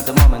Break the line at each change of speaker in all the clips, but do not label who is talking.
好的，moment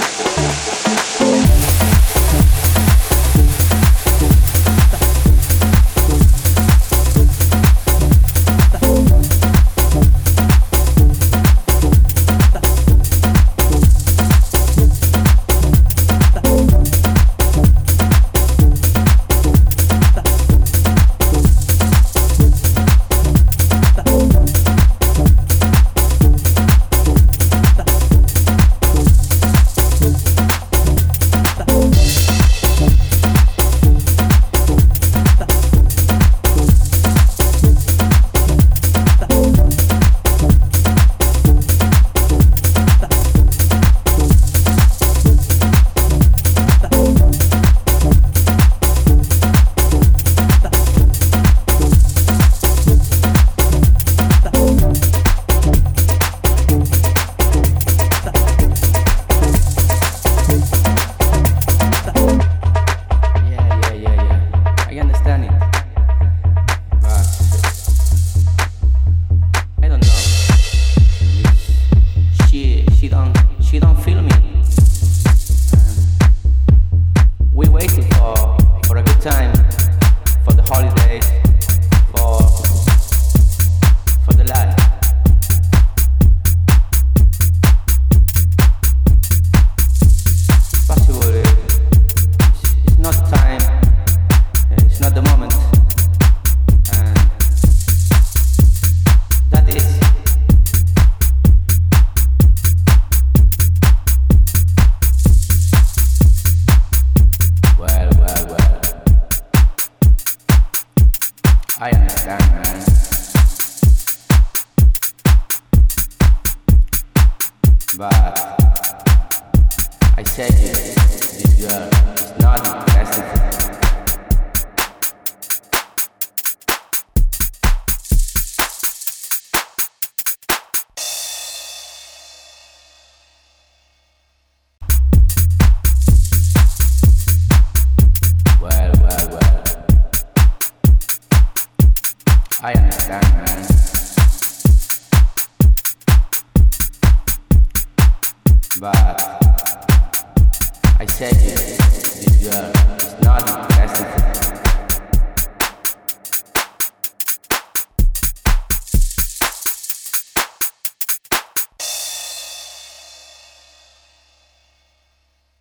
I understand, man. But I said it, this girl is not. But I said it,